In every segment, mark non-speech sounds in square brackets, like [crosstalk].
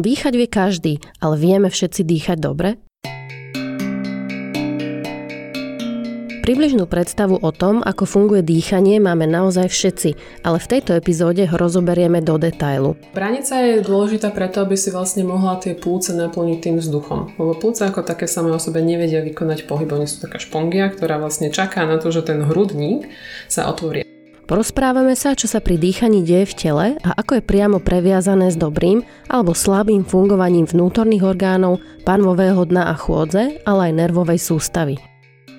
Dýchať vie každý, ale vieme všetci dýchať dobre? Približnú predstavu o tom, ako funguje dýchanie, máme naozaj všetci, ale v tejto epizóde ho rozoberieme do detailu. Branica je dôležitá preto, aby si vlastne mohla tie plúce naplniť tým vzduchom. Lebo plúce ako také samé o sebe nevedia vykonať pohyb, oni sú taká špongia, ktorá vlastne čaká na to, že ten hrudník sa otvorí. Porozprávame sa, čo sa pri dýchaní deje v tele a ako je priamo previazané s dobrým alebo slabým fungovaním vnútorných orgánov, panvového dna a chôdze, ale aj nervovej sústavy.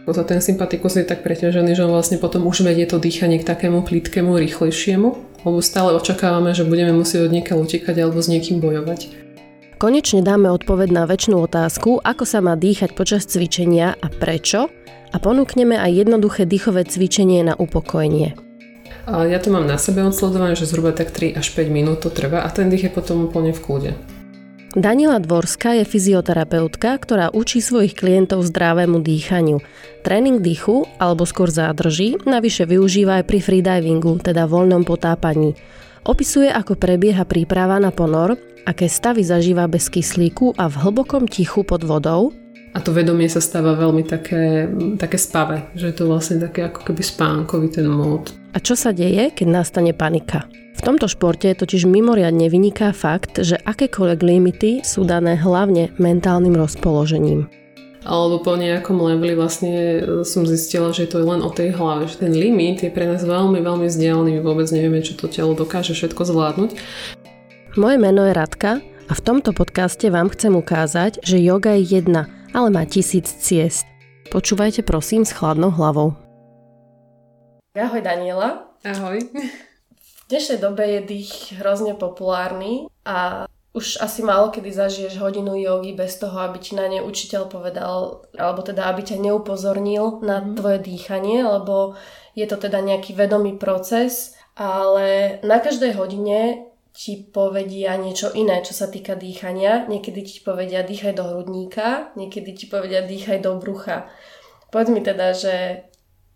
Potom ten sympatikus je tak preťažený, že on vlastne potom už vedie to dýchanie k takému plítkému, rýchlejšiemu, lebo stále očakávame, že budeme musieť od niekiaľ utekať alebo s niekým bojovať. Konečne dáme odpoveď na väčšinu otázku, ako sa má dýchať počas cvičenia a prečo a ponúkneme aj jednoduché dýchové cvičenie na upokojenie. Ja to mám na sebe odsledované, že zhruba tak 3 až 5 minút to trvá a ten dých je potom úplne v kľude. Daniela Dvorská je fyzioterapeutka, ktorá učí svojich klientov zdravému dýchaniu. Tréning dýchu, alebo skôr zádrží, navyše využíva aj pri freedivingu, teda voľnom potápaní. Opisuje, ako prebieha príprava na ponor, aké stavy zažíva bez kyslíku a v hlbokom tichu pod vodou, a to vedomie sa stáva veľmi také, také spavé, že je to vlastne také ako keby spánkový ten mód. A čo sa deje, keď nastane panika? V tomto športe totiž mimoriadne vyniká fakt, že akékoľvek limity sú dané hlavne mentálnym rozpoložením. Alebo po nejakom leveli vlastne som zistila, že to je len o tej hlave, že ten limit je pre nás veľmi, veľmi vzdialený, my vôbec nevieme, čo to telo dokáže všetko zvládnuť. Moje meno je Radka a v tomto podcaste vám chcem ukázať, že yoga je jedna, ale má tisíc ciest. Počúvajte prosím s chladnou hlavou. Ahoj Daniela. Ahoj dnešnej dobe je dých hrozne populárny a už asi málo kedy zažiješ hodinu jogy bez toho, aby ti na ne učiteľ povedal, alebo teda aby ťa neupozornil na mm. tvoje dýchanie, lebo je to teda nejaký vedomý proces, ale na každej hodine ti povedia niečo iné, čo sa týka dýchania. Niekedy ti povedia dýchaj do hrudníka, niekedy ti povedia dýchaj do brucha. Povedz mi teda, že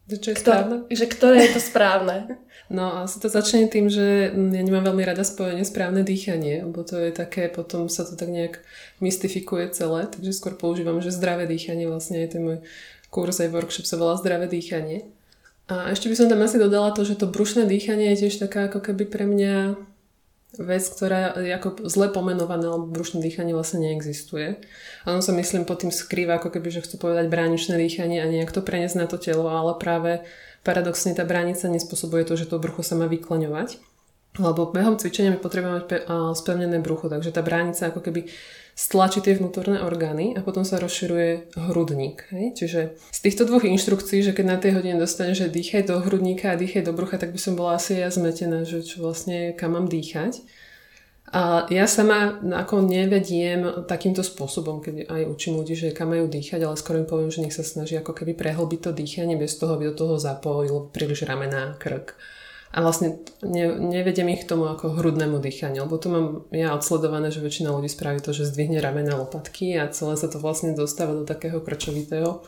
čo je Kto, správne? Že ktoré je to správne? [laughs] No asi to začne tým, že ja nemám veľmi rada spojenie správne dýchanie, lebo to je také, potom sa to tak nejak mystifikuje celé, takže skôr používam, že zdravé dýchanie, vlastne aj ten môj kurz aj workshop sa volá zdravé dýchanie. A ešte by som tam asi dodala to, že to brušné dýchanie je tiež taká ako keby pre mňa vec, ktorá je ako zle pomenovaná, lebo brušné dýchanie vlastne neexistuje. A on sa myslím pod tým skrýva, ako keby, že chcú povedať bráničné dýchanie a nejak to preniesť na to telo, ale práve paradoxne tá bránica nespôsobuje to, že to brucho sa má vyklaňovať. Lebo behom cvičenia my potrebujeme mať spevnené brucho, takže tá bránica ako keby stlačí tie vnútorné orgány a potom sa rozširuje hrudník. Hej? Čiže z týchto dvoch inštrukcií, že keď na tej hodine dostane, že dýchaj do hrudníka a dýchaj do brucha, tak by som bola asi ja zmetená, že čo vlastne kam mám dýchať. A ja sama ako nevediem takýmto spôsobom, keď aj učím ľudí, že kam majú dýchať, ale skôr im poviem, že nech sa snaží ako keby prehlbiť to dýchanie bez toho, aby do toho zapojil príliš ramená, krk a vlastne ne, nevedem ich k tomu ako hrudnému dýchaniu, lebo tu mám ja odsledované, že väčšina ľudí spraví to, že zdvihne ramena lopatky a celé sa to vlastne dostáva do takého krčovitého.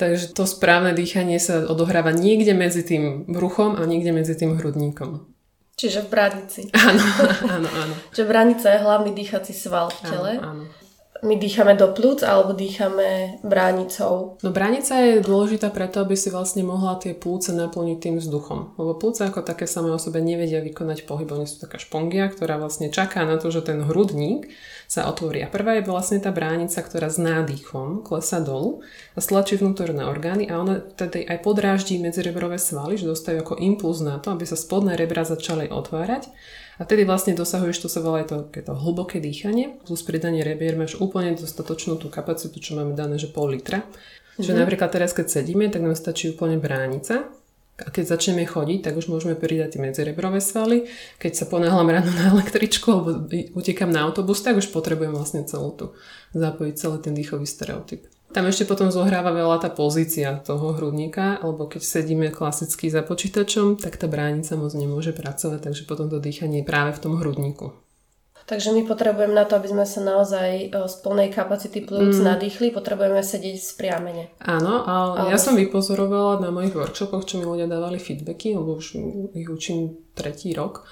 Takže to správne dýchanie sa odohráva niekde medzi tým bruchom a niekde medzi tým hrudníkom. Čiže v bránici. Áno, áno, áno. [laughs] Čiže bránica je hlavný dýchací sval v tele. Áno, áno my dýchame do plúc alebo dýchame bránicou? No bránica je dôležitá preto, aby si vlastne mohla tie plúce naplniť tým vzduchom. Lebo plúce ako také samé o sebe nevedia vykonať pohyb. Oni sú taká špongia, ktorá vlastne čaká na to, že ten hrudník sa otvorí. A prvá je vlastne tá bránica, ktorá s nádychom klesa dolu a stlačí vnútorné orgány a ona tedy aj podráždí medzirebrové svaly, že dostajú ako impuls na to, aby sa spodné rebra začali otvárať a tedy vlastne dosahuješ, to sa volá to, to hlboké dýchanie, plus pridanie rebier máš úplne dostatočnú tú kapacitu, čo máme dané, že pol litra. Mm-hmm. Čiže napríklad teraz, keď sedíme, tak nám stačí úplne bránica. A keď začneme chodiť, tak už môžeme pridať tie medzirebrové svaly. Keď sa ponáhľam ráno na električku alebo utekám na autobus, tak už potrebujem vlastne celú tú, zapojiť celý ten dýchový stereotyp. Tam ešte potom zohráva veľa tá pozícia toho hrudníka, alebo keď sedíme klasicky za počítačom, tak tá bránica moc nemôže pracovať, takže potom to dýchanie je práve v tom hrudníku. Takže my potrebujeme na to, aby sme sa naozaj z plnej kapacity plúc mm. nadýchli, potrebujeme sedieť spriamene. Áno, ale, ale ja som vypozorovala na mojich workshopoch, čo mi ľudia dávali feedbacky, lebo už ich učím tretí rok,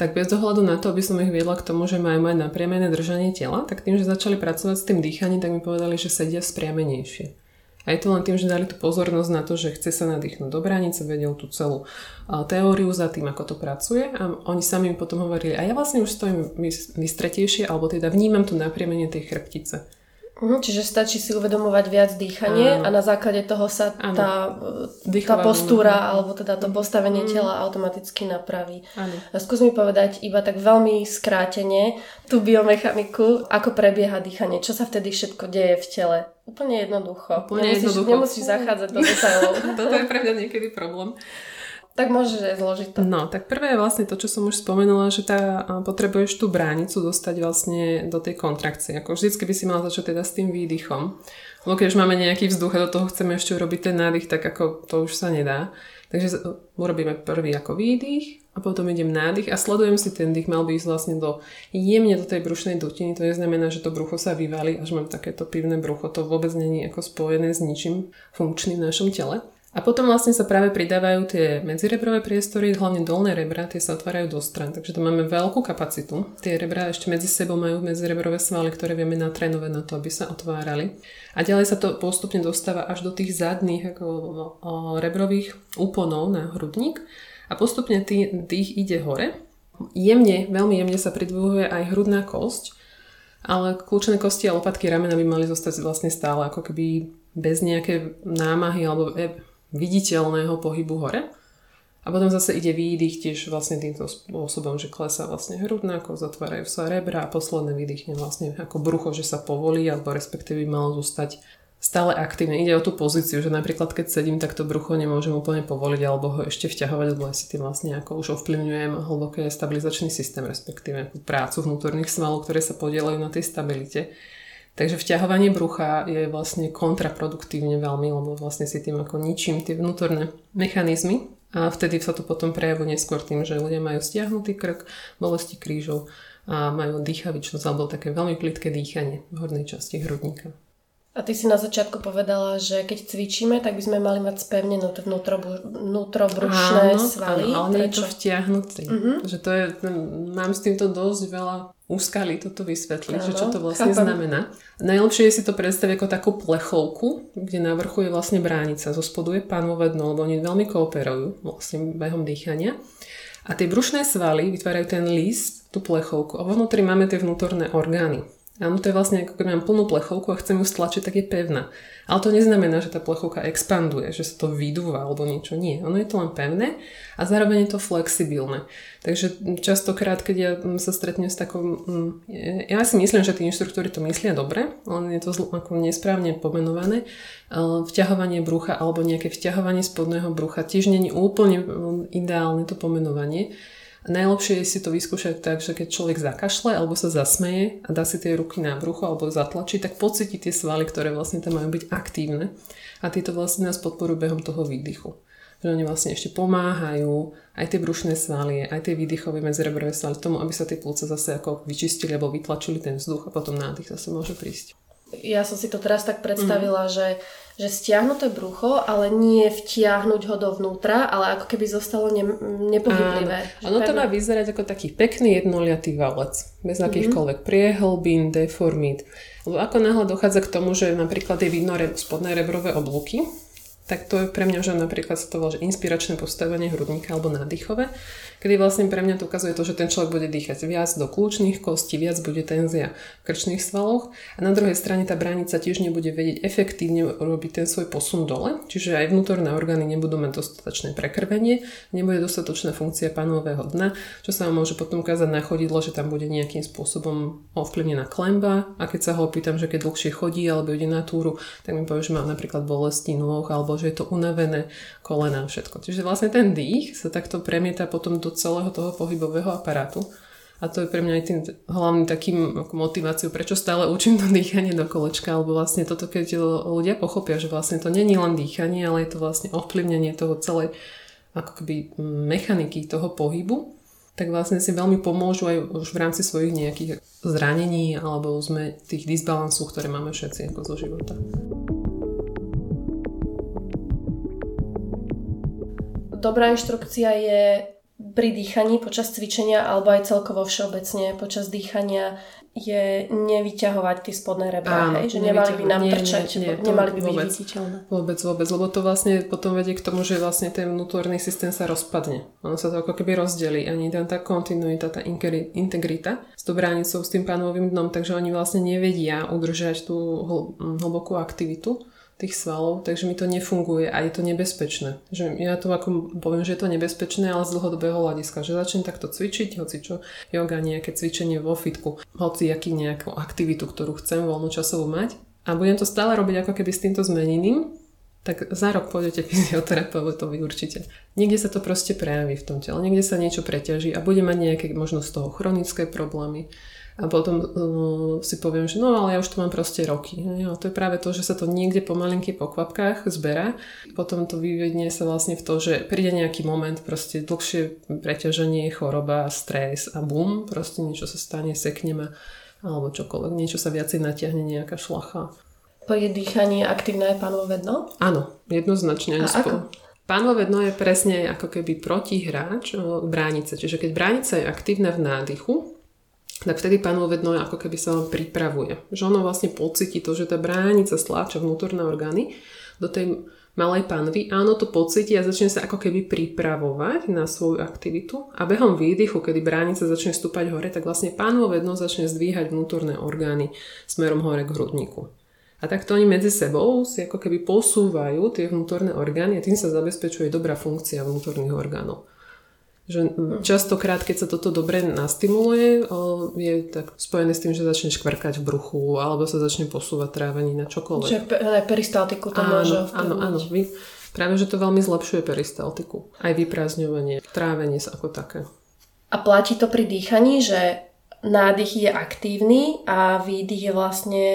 tak bez ohľadu na to, aby som ich viedla k tomu, že majú mať napriamené držanie tela, tak tým, že začali pracovať s tým dýchaním, tak mi povedali, že sedia spriamenejšie. A je to len tým, že dali tú pozornosť na to, že chce sa nadýchnuť do bránice, vedel tú celú teóriu za tým, ako to pracuje a oni sami mi potom hovorili, a ja vlastne už stojím vystretejšie, alebo teda vnímam tu napriemenie tej chrbtice. Uh-huh, čiže stačí si uvedomovať viac dýchanie Áno. a na základe toho sa tá, tá postúra môžem. alebo teda to postavenie mm. tela automaticky napraví. Áno. Skús mi povedať iba tak veľmi skrátene tú biomechaniku, ako prebieha dýchanie, čo sa vtedy všetko deje v tele. Úplne jednoducho. Úplne nemusíš, jednoducho. nemusíš zachádzať do detailov. [laughs] Toto je pre mňa niekedy problém. Tak môžeš aj zložiť to. No, tak prvé je vlastne to, čo som už spomenula, že tá, potrebuješ tú bránicu dostať vlastne do tej kontrakcie. Ako vždycky by si mala začať teda s tým výdychom. Lebo keď už máme nejaký vzduch a do toho chceme ešte urobiť ten nádych, tak ako to už sa nedá. Takže urobíme prvý ako výdych a potom idem nádych a sledujem si ten dých. Mal by ísť vlastne do, jemne do tej brušnej dutiny. To neznamená, že to brucho sa vyvalí, až mám takéto pivné brucho. To vôbec není ako spojené s ničím funkčným v našom tele. A potom vlastne sa práve pridávajú tie medzirebrové priestory, hlavne dolné rebra, tie sa otvárajú do stran, takže to máme veľkú kapacitu. Tie rebra ešte medzi sebou majú medzirebrové svaly, ktoré vieme natrénovať na to, aby sa otvárali. A ďalej sa to postupne dostáva až do tých zadných ako, o, rebrových úponov na hrudník a postupne tý, tých ide hore. Jemne, veľmi jemne sa pridvihuje aj hrudná kosť, ale kľúčené kosti a lopatky ramena by mali zostať vlastne stále ako keby bez nejaké námahy alebo e, viditeľného pohybu hore. A potom zase ide výdych tiež vlastne týmto spôsobom, že klesá vlastne hrudná ako zatvárajú sa rebra a posledné výdychne vlastne ako brucho, že sa povolí alebo respektíve malo zostať stále aktívne. Ide o tú pozíciu, že napríklad keď sedím, tak to brucho nemôžem úplne povoliť alebo ho ešte vťahovať, lebo ja si tým vlastne ako už ovplyvňujem hlboké stabilizačný systém, respektíve prácu vnútorných svalov, ktoré sa podielajú na tej stabilite. Takže vťahovanie brucha je vlastne kontraproduktívne veľmi, lebo vlastne si tým ako ničím tie vnútorné mechanizmy a vtedy sa to potom prejavuje neskôr tým, že ľudia majú stiahnutý krk, bolesti krížov a majú dýchavičnosť alebo také veľmi plitké dýchanie v hornej časti hrudníka. A ty si na začiatku povedala, že keď cvičíme, tak by sme mali mať spevnené vnútrobrušné svaly. Áno, ale nie je to vtiahnutý. Uh-huh. Že to je, mám s týmto dosť veľa úskalí toto vysvetliť, že čo to vlastne chápam. znamená. Najlepšie je si to predstaviť ako takú plechovku, kde na vrchu je vlastne bránica. Zo spodu je pánové dno, lebo oni veľmi kooperujú vlastne behom dýchania. A tie brušné svaly vytvárajú ten list, tú plechovku. A vo vnútri máme tie vnútorné orgány. Áno, to je vlastne ako keď mám plnú plechovku a chcem ju stlačiť, tak je pevná. Ale to neznamená, že tá plechovka expanduje, že sa to vydúva alebo niečo. Nie, ono je to len pevné a zároveň je to flexibilné. Takže častokrát, keď ja sa stretnem s takou... Mm, ja si myslím, že tí inštruktori to myslia dobre, len je to ako nesprávne pomenované. Vťahovanie brucha alebo nejaké vťahovanie spodného brucha tiež není úplne mm, ideálne to pomenovanie Najlepšie je si to vyskúšať tak, že keď človek zakašle alebo sa zasmeje a dá si tie ruky na brucho alebo zatlačí, tak pocíti tie svaly, ktoré vlastne tam majú byť aktívne a tieto vlastne nás podporujú behom toho výdychu. Že oni vlastne ešte pomáhajú aj tie brušné svaly, aj tie výdychové medzirebrové svaly tomu, aby sa tie plúca zase ako vyčistili alebo vytlačili ten vzduch a potom nádych zase môže prísť. Ja som si to teraz tak predstavila, mm. že že stiahnuté brucho, ale nie vtiahnuť ho dovnútra, ale ako keby zostalo ne, nepohyblivé. Áno, ono to má vyzerať ako taký pekný jednoliatý valec, bez mhm. akýchkoľvek mm-hmm. priehlbín, deformít. Lebo ako náhle dochádza k tomu, že napríklad je vidno re, spodné rebrové oblúky, tak to je pre mňa, že napríklad sa to volá, že inspiračné postavenie hrudníka alebo nádychové, kedy vlastne pre mňa to ukazuje to, že ten človek bude dýchať viac do kľúčných kostí, viac bude tenzia v krčných svaloch a na druhej strane tá bránica tiež nebude vedieť efektívne robiť ten svoj posun dole, čiže aj vnútorné orgány nebudú mať dostatočné prekrvenie, nebude dostatočná funkcia panového dna, čo sa vám môže potom ukázať na chodidlo, že tam bude nejakým spôsobom ovplyvnená klemba a keď sa ho opýtam, že keď dlhšie chodí alebo ide na túru, tak mi povie, že mám napríklad bolesti nôh alebo že je to unavené kolena všetko. Čiže vlastne ten dých sa takto premieta potom do celého toho pohybového aparátu. A to je pre mňa aj tým hlavným takým motiváciou, prečo stále učím to dýchanie do kolečka, alebo vlastne toto, keď ľudia pochopia, že vlastne to není len dýchanie, ale je to vlastne ovplyvnenie toho celej ako keby mechaniky toho pohybu, tak vlastne si veľmi pomôžu aj už v rámci svojich nejakých zranení alebo sme tých disbalansov, ktoré máme všetci ako zo života. dobrá inštrukcia je pri dýchaní počas cvičenia alebo aj celkovo všeobecne počas dýchania je nevyťahovať tie spodné rebra, hej? že nemali by nám prčať, nie, nie, nemali by byť vôbec, viditeľné. Vôbec, vôbec, lebo to vlastne potom vedie k tomu, že vlastne ten vnútorný systém sa rozpadne. Ono sa to ako keby rozdelí. Ani tam tá kontinuita, tá integrita s tou bránicou, s tým pánovým dnom, takže oni vlastne nevedia udržať tú hlbokú aktivitu tých svalov, takže mi to nefunguje a je to nebezpečné. Že ja to ako poviem, že je to nebezpečné, ale z dlhodobého hľadiska, že začnem takto cvičiť, hoci čo, yoga, nejaké cvičenie vo fitku, hoci aký nejakú aktivitu, ktorú chcem voľnočasovo mať a budem to stále robiť ako keby s týmto zmeneným, tak za rok pôjdete [laughs] fyzioterapeutovi určite. Niekde sa to proste prejaví v tom tele, niekde sa niečo preťaží a bude mať nejaké možno z toho chronické problémy a potom uh, si poviem, že no ale ja už to mám proste roky. No, to je práve to, že sa to niekde pomalinky po kvapkách zberá. Potom to vyvedne sa vlastne v to, že príde nejaký moment, proste dlhšie preťaženie, choroba, stres a bum, proste niečo sa stane, seknem alebo čokoľvek, niečo sa viacej natiahne, nejaká šlacha. Je dýchanie aktívne aj pánové dno? Áno, jednoznačne. A ako? Pánové dno je presne ako keby protihráč bránice. Čiže keď bránica je aktívna v nádychu, tak vtedy panové dno ako keby sa vám pripravuje. Že ono vlastne pocíti to, že tá bránica stláča vnútorné orgány do tej malej panvy a ono to pocíti a začne sa ako keby pripravovať na svoju aktivitu a behom výdychu, kedy bránica začne stúpať hore, tak vlastne pánové dno začne zdvíhať vnútorné orgány smerom hore k hrudníku. A takto oni medzi sebou si ako keby posúvajú tie vnútorné orgány a tým sa zabezpečuje dobrá funkcia vnútorných orgánov. Že častokrát, keď sa toto dobre nastimuluje, je tak spojené s tým, že začne škvrkať v bruchu alebo sa začne posúvať trávenie na čokoľvek. Čiže peristaltiku to áno, môže Áno, áno. Vy, práve, že to veľmi zlepšuje peristaltiku. Aj vyprázdňovanie, trávenie sa ako také. A platí to pri dýchaní, že nádych je aktívny a výdych je vlastne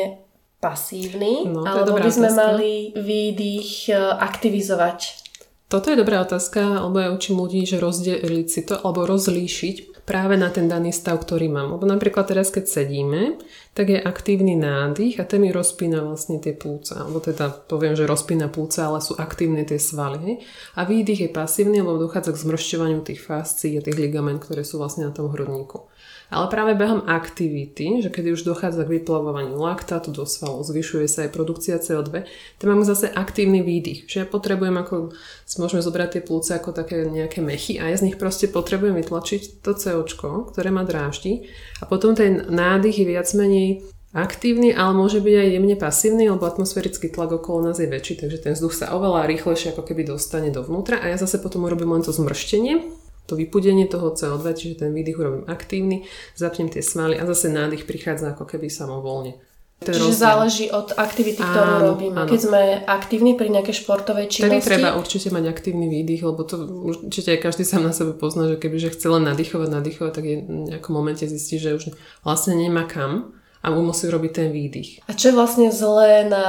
pasívny? No, alebo by sme otázka. mali výdych e, aktivizovať? Toto je dobrá otázka, alebo ja učím ľudí, že rozdeliť si to, alebo rozlíšiť práve na ten daný stav, ktorý mám. Lebo napríklad teraz, keď sedíme, tak je aktívny nádych a ten mi rozpína vlastne tie plúca. Alebo teda poviem, že rozpína plúca, ale sú aktívne tie svaly. A výdych je pasívny, lebo dochádza k zmršťovaniu tých fascií a tých ligament, ktoré sú vlastne na tom hrudníku. Ale práve behom aktivity, že kedy už dochádza k vyplavovaniu laktátu do svalov, zvyšuje sa aj produkcia CO2, tam máme zase aktívny výdych. Že ja potrebujem ako, si môžeme zobrať tie plúce ako také nejaké mechy a ja z nich proste potrebujem vytlačiť to CO, ktoré ma dráždi. A potom ten nádych je viac menej aktívny, ale môže byť aj jemne pasívny, lebo atmosférický tlak okolo nás je väčší, takže ten vzduch sa oveľa rýchlejšie ako keby dostane dovnútra. A ja zase potom urobím len to zmrštenie to vypudenie toho CO2, čiže ten výdych urobím aktívny, zapnem tie svaly a zase nádych prichádza ako keby samovolne. Čiže rozdiel. záleží od aktivity, ktorú áno, robíme. Áno. Keď sme aktívni pri nejakej športovej činnosti... Vtedy treba určite mať aktívny výdych, lebo to určite aj každý sám na sebe pozná, že kebyže chce len nadýchovať, nadýchovať, tak je v nejakom momente zistí, že už vlastne nemá kam a musí robiť ten výdych. A čo je vlastne zlé na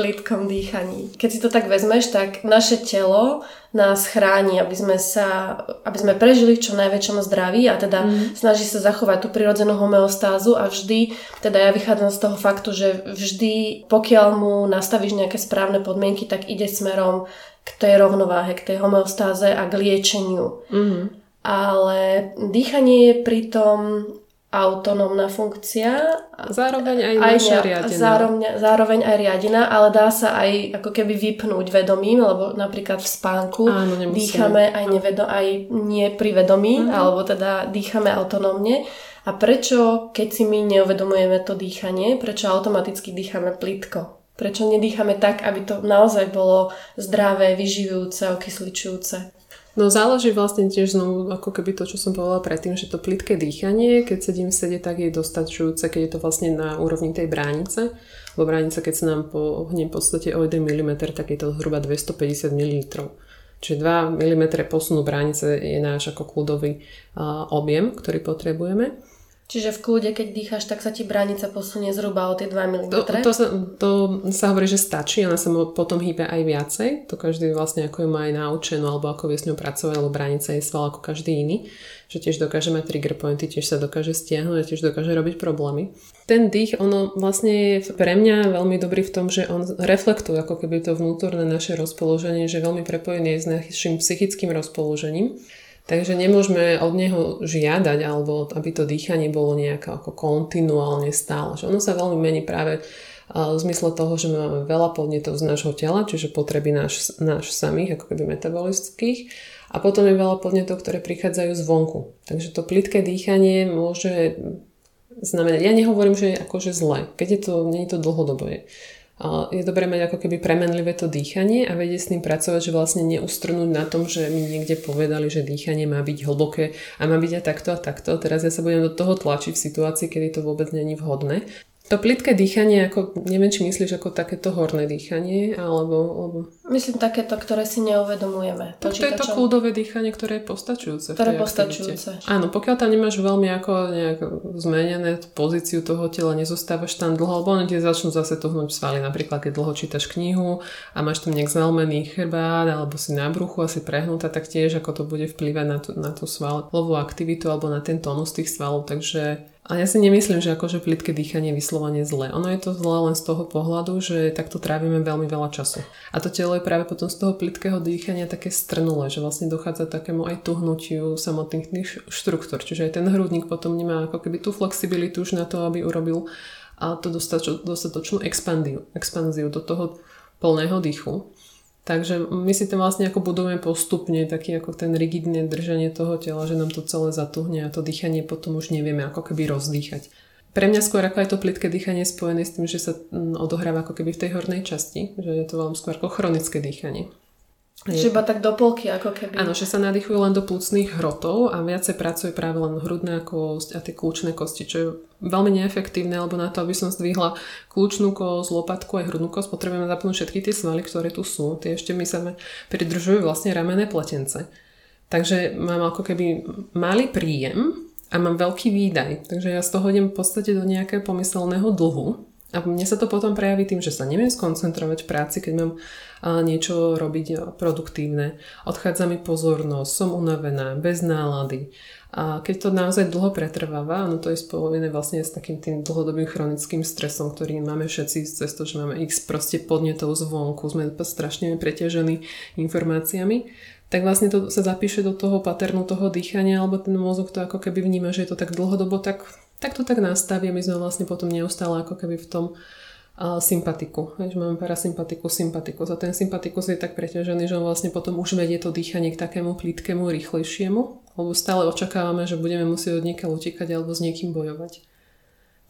plitkom dýchaní. Keď si to tak vezmeš, tak naše telo nás chráni, aby sme, sa, aby sme prežili v čo najväčšom zdraví a teda mm. snaží sa zachovať tú prirodzenú homeostázu a vždy, teda ja vychádzam z toho faktu, že vždy, pokiaľ mu nastavíš nejaké správne podmienky, tak ide smerom k tej rovnováhe, k tej homeostáze a k liečeniu. Mm. Ale dýchanie je pritom autonómna funkcia. Zároveň aj, aj naša riadená. Zároveň, zároveň aj riadená, ale dá sa aj ako keby vypnúť vedomím, lebo napríklad v spánku Áno, dýchame aj, nevedo, aj nie pri vedomí, uh-huh. alebo teda dýchame autonómne. A prečo, keď si my neuvedomujeme to dýchanie, prečo automaticky dýchame plitko? Prečo nedýchame tak, aby to naozaj bolo zdravé, vyživujúce, okysličujúce? No záleží vlastne tiež znovu, ako keby to, čo som povedala predtým, že to plitké dýchanie, keď sedím v sede, tak je dostačujúce, keď je to vlastne na úrovni tej bránice. Lebo bránica, keď sa nám pohne v podstate o 1 mm, tak je to zhruba 250 ml. Čiže 2 mm posunu bránice je náš ako kľudový objem, ktorý potrebujeme. Čiže v kľude, keď dýcháš, tak sa ti bránica posunie zhruba o tie 2 mm? To, to, sa, to sa hovorí, že stačí, ona sa potom hýbe aj viacej. To každý vlastne ako ju má aj naučenú, alebo ako vie s ňou pracovať, lebo bránica je sval ako každý iný. Že tiež dokáže mať trigger pointy, tiež sa dokáže stiahnuť a tiež dokáže robiť problémy. Ten dých, ono vlastne je pre mňa veľmi dobrý v tom, že on reflektuje ako keby to vnútorné naše rozpoloženie, že je veľmi prepojený s našim psychickým rozpoložením. Takže nemôžeme od neho žiadať, alebo aby to dýchanie bolo nejako ako kontinuálne stále. Že ono sa veľmi mení práve v zmysle toho, že máme veľa podnetov z nášho tela, čiže potreby náš, náš samých, ako keby metabolických. A potom je veľa podnetov, ktoré prichádzajú zvonku. Takže to plitké dýchanie môže znamenať, ja nehovorím, že je akože zle, keď je to, nie je to dlhodobé je dobré mať ako keby premenlivé to dýchanie a vedieť s ním pracovať, že vlastne neustrnúť na tom, že mi niekde povedali, že dýchanie má byť hlboké a má byť aj takto a takto. Teraz ja sa budem do toho tlačiť v situácii, kedy to vôbec není vhodné. To plitké dýchanie, ako, neviem, či myslíš ako takéto horné dýchanie, alebo... alebo... Myslím takéto, ktoré si neuvedomujeme. To, to je to kľudové dýchanie, ktoré je postačujúce. Ktoré je postačujúce. Áno, pokiaľ tam nemáš veľmi ako nejak zmenené pozíciu toho tela, nezostávaš tam dlho, lebo oni ti začnú zase tuhnúť svaly. Napríklad, keď dlho čítaš knihu a máš tam nejak zalmený chrbát, alebo si na bruchu asi prehnutá, tak tiež ako to bude vplývať na tú, na tú svalovú aktivitu alebo na ten tónus tých svalov. Takže a ja si nemyslím, že akože plitké dýchanie je vyslovene zlé. Ono je to zlé len z toho pohľadu, že takto trávime veľmi veľa času. A to telo je práve potom z toho plitkého dýchania také strnulé, že vlastne dochádza takému aj tuhnutiu samotných štruktúr. Čiže aj ten hrudník potom nemá ako keby tú flexibilitu už na to, aby urobil a to dostatočnú expandiu, expanziu do toho plného dýchu. Takže my si to vlastne ako budujeme postupne, taký ako ten rigidné držanie toho tela, že nám to celé zatuhne a to dýchanie potom už nevieme ako keby rozdýchať. Pre mňa skôr ako aj to plitké dýchanie spojené s tým, že sa mm, odohráva ako keby v tej hornej časti, že je to veľmi skôr ako chronické dýchanie. Že iba tak do polky, ako keby. Áno, že sa nadýchujú len do plúcných hrotov a viacej pracuje práve len hrudná kosť a tie kľúčne kosti, čo je veľmi neefektívne, lebo na to, aby som zdvihla kľúčnú kosť, lopatku aj hrudnú kosť, potrebujeme zapnúť všetky tie svaly, ktoré tu sú. Tie ešte mi sa pridržujú vlastne ramené pletence. Takže mám ako keby malý príjem a mám veľký výdaj. Takže ja z toho idem v podstate do nejakého pomyselného dlhu, a mne sa to potom prejaví tým, že sa neviem skoncentrovať v práci, keď mám niečo robiť produktívne. Odchádza mi pozornosť, som unavená, bez nálady. A keď to naozaj dlho pretrváva, no to je spojené vlastne s takým tým dlhodobým chronickým stresom, ktorý máme všetci cez to, že máme x proste podnetov zvonku, sme strašne preťažení informáciami, tak vlastne to sa zapíše do toho paternu toho dýchania, alebo ten mozog to ako keby vníma, že je to tak dlhodobo, tak tak to tak nastaví my sme vlastne potom neustále ako keby v tom uh, sympatiku. Že máme parasympatiku, sympatikus a ten sympatikus je tak preťažený, že on vlastne potom už vedie to dýchanie k takému plítkému, rýchlejšiemu, lebo stále očakávame, že budeme musieť od niekiaľ utekať alebo s niekým bojovať.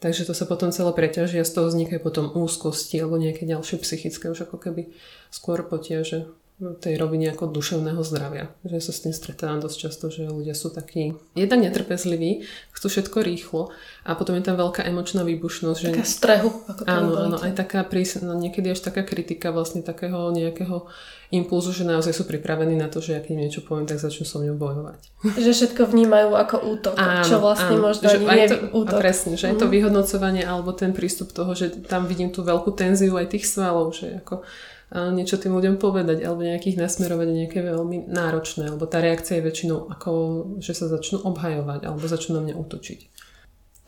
Takže to sa potom celé preťaží a z toho vznikajú potom úzkosti alebo nejaké ďalšie psychické už ako keby skôr potiaže tej rovine ako duševného zdravia. Že sa s tým stretávam dosť často, že ľudia sú takí jednak netrpezliví, chcú všetko rýchlo a potom je tam veľká emočná výbušnosť. Že... Taká strehu. Ako áno, áno, aj taká prís... no, niekedy až taká kritika vlastne takého nejakého impulzu, že naozaj sú pripravení na to, že ak im niečo poviem, tak začnú so mňou bojovať. [laughs] Že všetko vnímajú ako útok, áno, čo vlastne áno, možno že nie je útok. Presne, že mm. je to mhm. vyhodnocovanie alebo ten prístup toho, že tam vidím tú veľkú tenziu aj tých svalov, že ako niečo tým ľuďom povedať alebo nejakých nasmerovať nejaké veľmi náročné, alebo tá reakcia je väčšinou ako, že sa začnú obhajovať alebo začnú na mňa útočiť.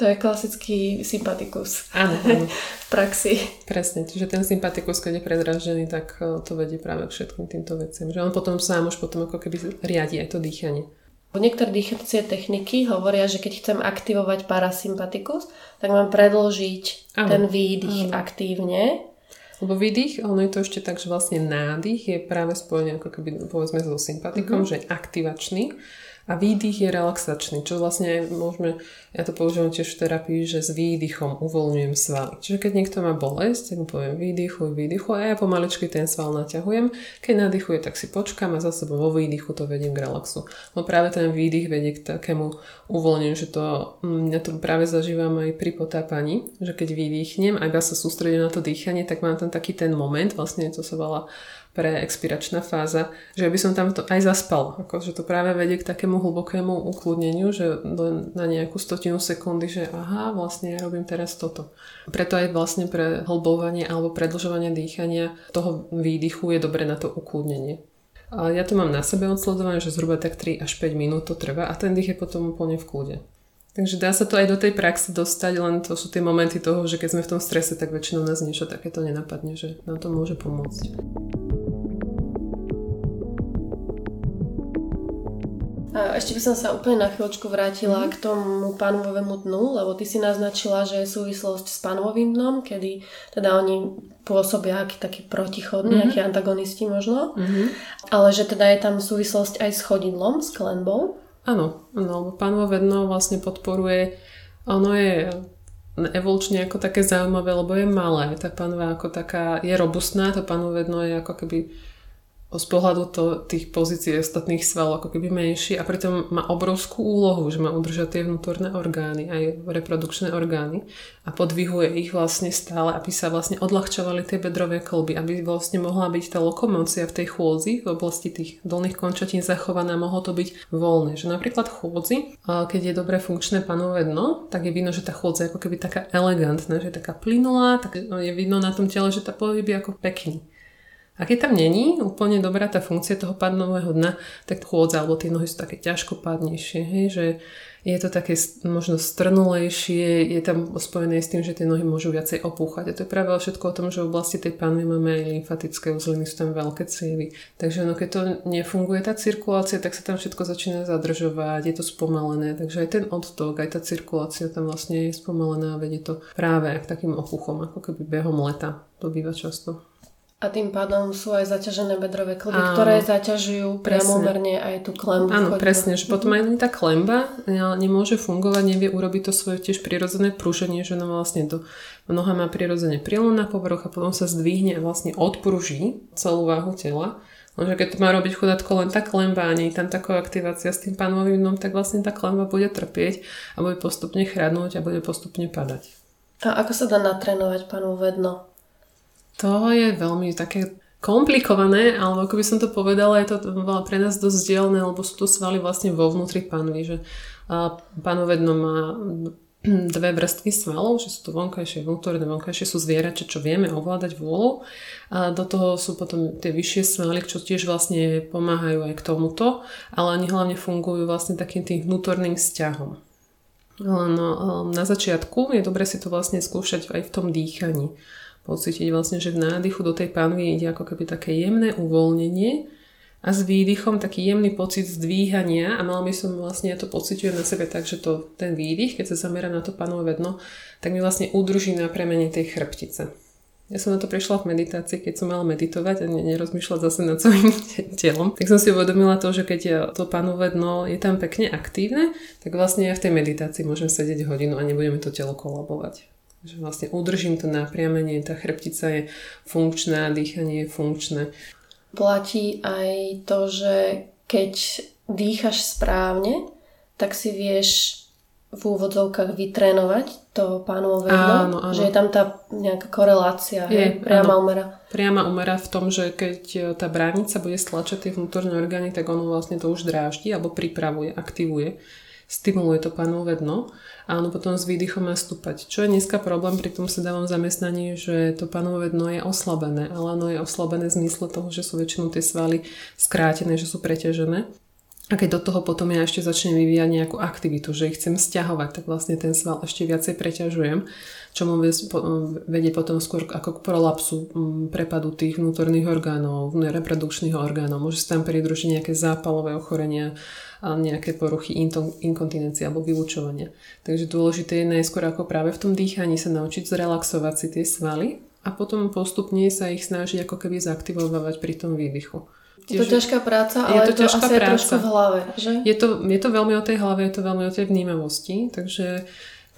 To je klasický sympatikus. Áno, [laughs] áno. v praxi. Presne, čiže ten sympatikus, keď je predražený, tak e, to vedie práve k všetkým týmto veciam. Že on potom sám už potom ako keby riadi aj to dýchanie. Niektoré dýchacie techniky hovoria, že keď chcem aktivovať parasympatikus, tak mám predložiť ano. ten výdych ano. aktívne lebo výdych, ono je to ešte tak, že vlastne nádych je práve spojený ako keby povedzme so sympatikom, mm-hmm. že aktivačný a výdych je relaxačný, čo vlastne môžeme, ja to používam tiež v terapii, že s výdychom uvoľňujem svaly. Čiže keď niekto má bolesť, tak mu poviem výdychuj, výdychuj a ja pomaličky ten sval naťahujem. Keď nadýchuje, tak si počkám a zase vo výdychu to vediem k relaxu. No práve ten výdych vedie k takému uvoľneniu, že to, mm, ja to práve zažívam aj pri potápaní, že keď vydýchnem a iba sa sústredím na to dýchanie, tak mám tam taký ten moment, vlastne to sa volá pre expiračná fáza, že by som tam to aj zaspal. Ako, že to práve vedie k takému hlbokému ukludneniu, že na nejakú stotinu sekundy, že aha, vlastne ja robím teraz toto. Preto aj vlastne pre hlbovanie alebo predlžovanie dýchania toho výdychu je dobre na to ukludnenie. A ja to mám na sebe odsledované, že zhruba tak 3 až 5 minút to trvá a ten dých je potom úplne v kľude. Takže dá sa to aj do tej praxe dostať, len to sú tie momenty toho, že keď sme v tom strese, tak väčšinou nás niečo takéto nenapadne, že nám to môže pomôcť. A ešte by som sa úplne na chvíľočku vrátila mm-hmm. k tomu pánovému dnu, lebo ty si naznačila, že je súvislosť s pánovým dnom, kedy teda oni pôsobia aký taký protichodný, mm-hmm. akí antagonisti možno, mm-hmm. ale že teda je tam súvislosť aj s chodidlom, s klenbou. Áno, no, pánové dno vlastne podporuje, ono je evolučne ako také zaujímavé, lebo je malé. Tá panva ako taká je robustná, to panové dno je ako keby z pohľadu to, tých pozícií ostatných svalov ako keby menší a pritom má obrovskú úlohu, že má udržať tie vnútorné orgány, aj reprodukčné orgány a podvihuje ich vlastne stále, aby sa vlastne odľahčovali tie bedrové kolby, aby vlastne mohla byť tá lokomócia v tej chôdzi v oblasti tých dolných končatín zachovaná, mohlo to byť voľné. Že napríklad chôdzi, keď je dobre funkčné panové dno, tak je vidno, že tá chôdza je ako keby taká elegantná, že je taká plynulá, tak je vidno na tom tele, že tá pohyb je ako pekný. A keď tam není úplne dobrá tá funkcia toho padnového dna, tak chôdza alebo tie nohy sú také ťažkopádnejšie, hej, že je to také možno strnulejšie, je tam spojené s tým, že tie nohy môžu viacej opúchať. A to je práve všetko o tom, že v oblasti tej panvy máme aj lymfatické uzliny, sú tam veľké cievy. Takže no, keď to nefunguje tá cirkulácia, tak sa tam všetko začína zadržovať, je to spomalené. Takže aj ten odtok, aj tá cirkulácia tam vlastne je spomalená a vedie to práve k takým opuchom, ako keby behom leta. To býva často. A tým pádom sú aj zaťažené bedrové klby, Áno, ktoré zaťažujú priamomerne aj tú klembu. Áno, presne, že potom aj tá klemba nemôže fungovať, nevie urobiť to svoje tiež prirodzené prúženie, že ona vlastne do noha má prirodzene prílom na povrch a potom sa zdvihne a vlastne odpruží celú váhu tela. Lenže keď to má robiť chudátko len tá klemba a nie tam taká aktivácia s tým panovým dnom, tak vlastne tá klemba bude trpieť a bude postupne chradnúť a bude postupne padať. A ako sa dá natrénovať panové dno? To je veľmi také komplikované, ale ako by som to povedala, je to pre nás dosť dielne, lebo sú to svaly vlastne vo vnútri panvy, že panovedno má dve vrstvy svalov, že sú to vonkajšie, vnútorné, vonkajšie sú zvierače, čo vieme ovládať vôľou. A do toho sú potom tie vyššie svaly, čo tiež vlastne pomáhajú aj k tomuto, ale oni hlavne fungujú vlastne takým tým vnútorným vzťahom. No, na začiatku je dobre si to vlastne skúšať aj v tom dýchaní pocítiť vlastne, že v nádychu do tej panvy ide ako keby také jemné uvoľnenie a s výdychom taký jemný pocit zdvíhania a mal by som vlastne, ja to pociťujem na sebe tak, že to, ten výdych, keď sa zamerám na to panové dno, tak mi vlastne udrží na premene tej chrbtice. Ja som na to prišla v meditácii, keď som mala meditovať a nerozmýšľať zase nad svojim [laughs] telom. Tak som si uvedomila to, že keď to panové dno je tam pekne aktívne, tak vlastne ja v tej meditácii môžem sedieť hodinu a nebudeme to telo kolabovať. Že vlastne udržím to napriamenie, tá chrbtica je funkčná, dýchanie je funkčné. Platí aj to, že keď dýchaš správne, tak si vieš v úvodzovkách vytrénovať to pánové áno, áno. že je tam tá nejaká korelácia, je, hej, priama áno. umera. Priama umera v tom, že keď tá bránica bude stlačať tie vnútorné orgány, tak ono vlastne to už dráždi alebo pripravuje, aktivuje stimuluje to panové dno a ono potom s výdychom má stúpať. Čo je dneska problém pri tom sedavom zamestnaní, že to panové dno je oslabené, ale ono je oslabené v zmysle toho, že sú väčšinou tie svaly skrátené, že sú preťažené. A keď do toho potom ja ešte začnem vyvíjať nejakú aktivitu, že ich chcem stiahovať, tak vlastne ten sval ešte viacej preťažujem, čo mu vedie potom skôr ako k prolapsu mm, prepadu tých vnútorných orgánov, reprodukčných orgánov. Môže sa tam pridružiť nejaké zápalové ochorenia, nejaké poruchy inkontinencie alebo vylúčovania. Takže dôležité je najskôr ako práve v tom dýchaní sa naučiť zrelaxovať si tie svaly a potom postupne sa ich snažiť ako keby zaktivovať pri tom výdychu. Je to ťažká práca, ale je to, ťažká asi práca. trošku v hlave, že? Je to, je to veľmi o tej hlave, je to veľmi o tej vnímavosti, takže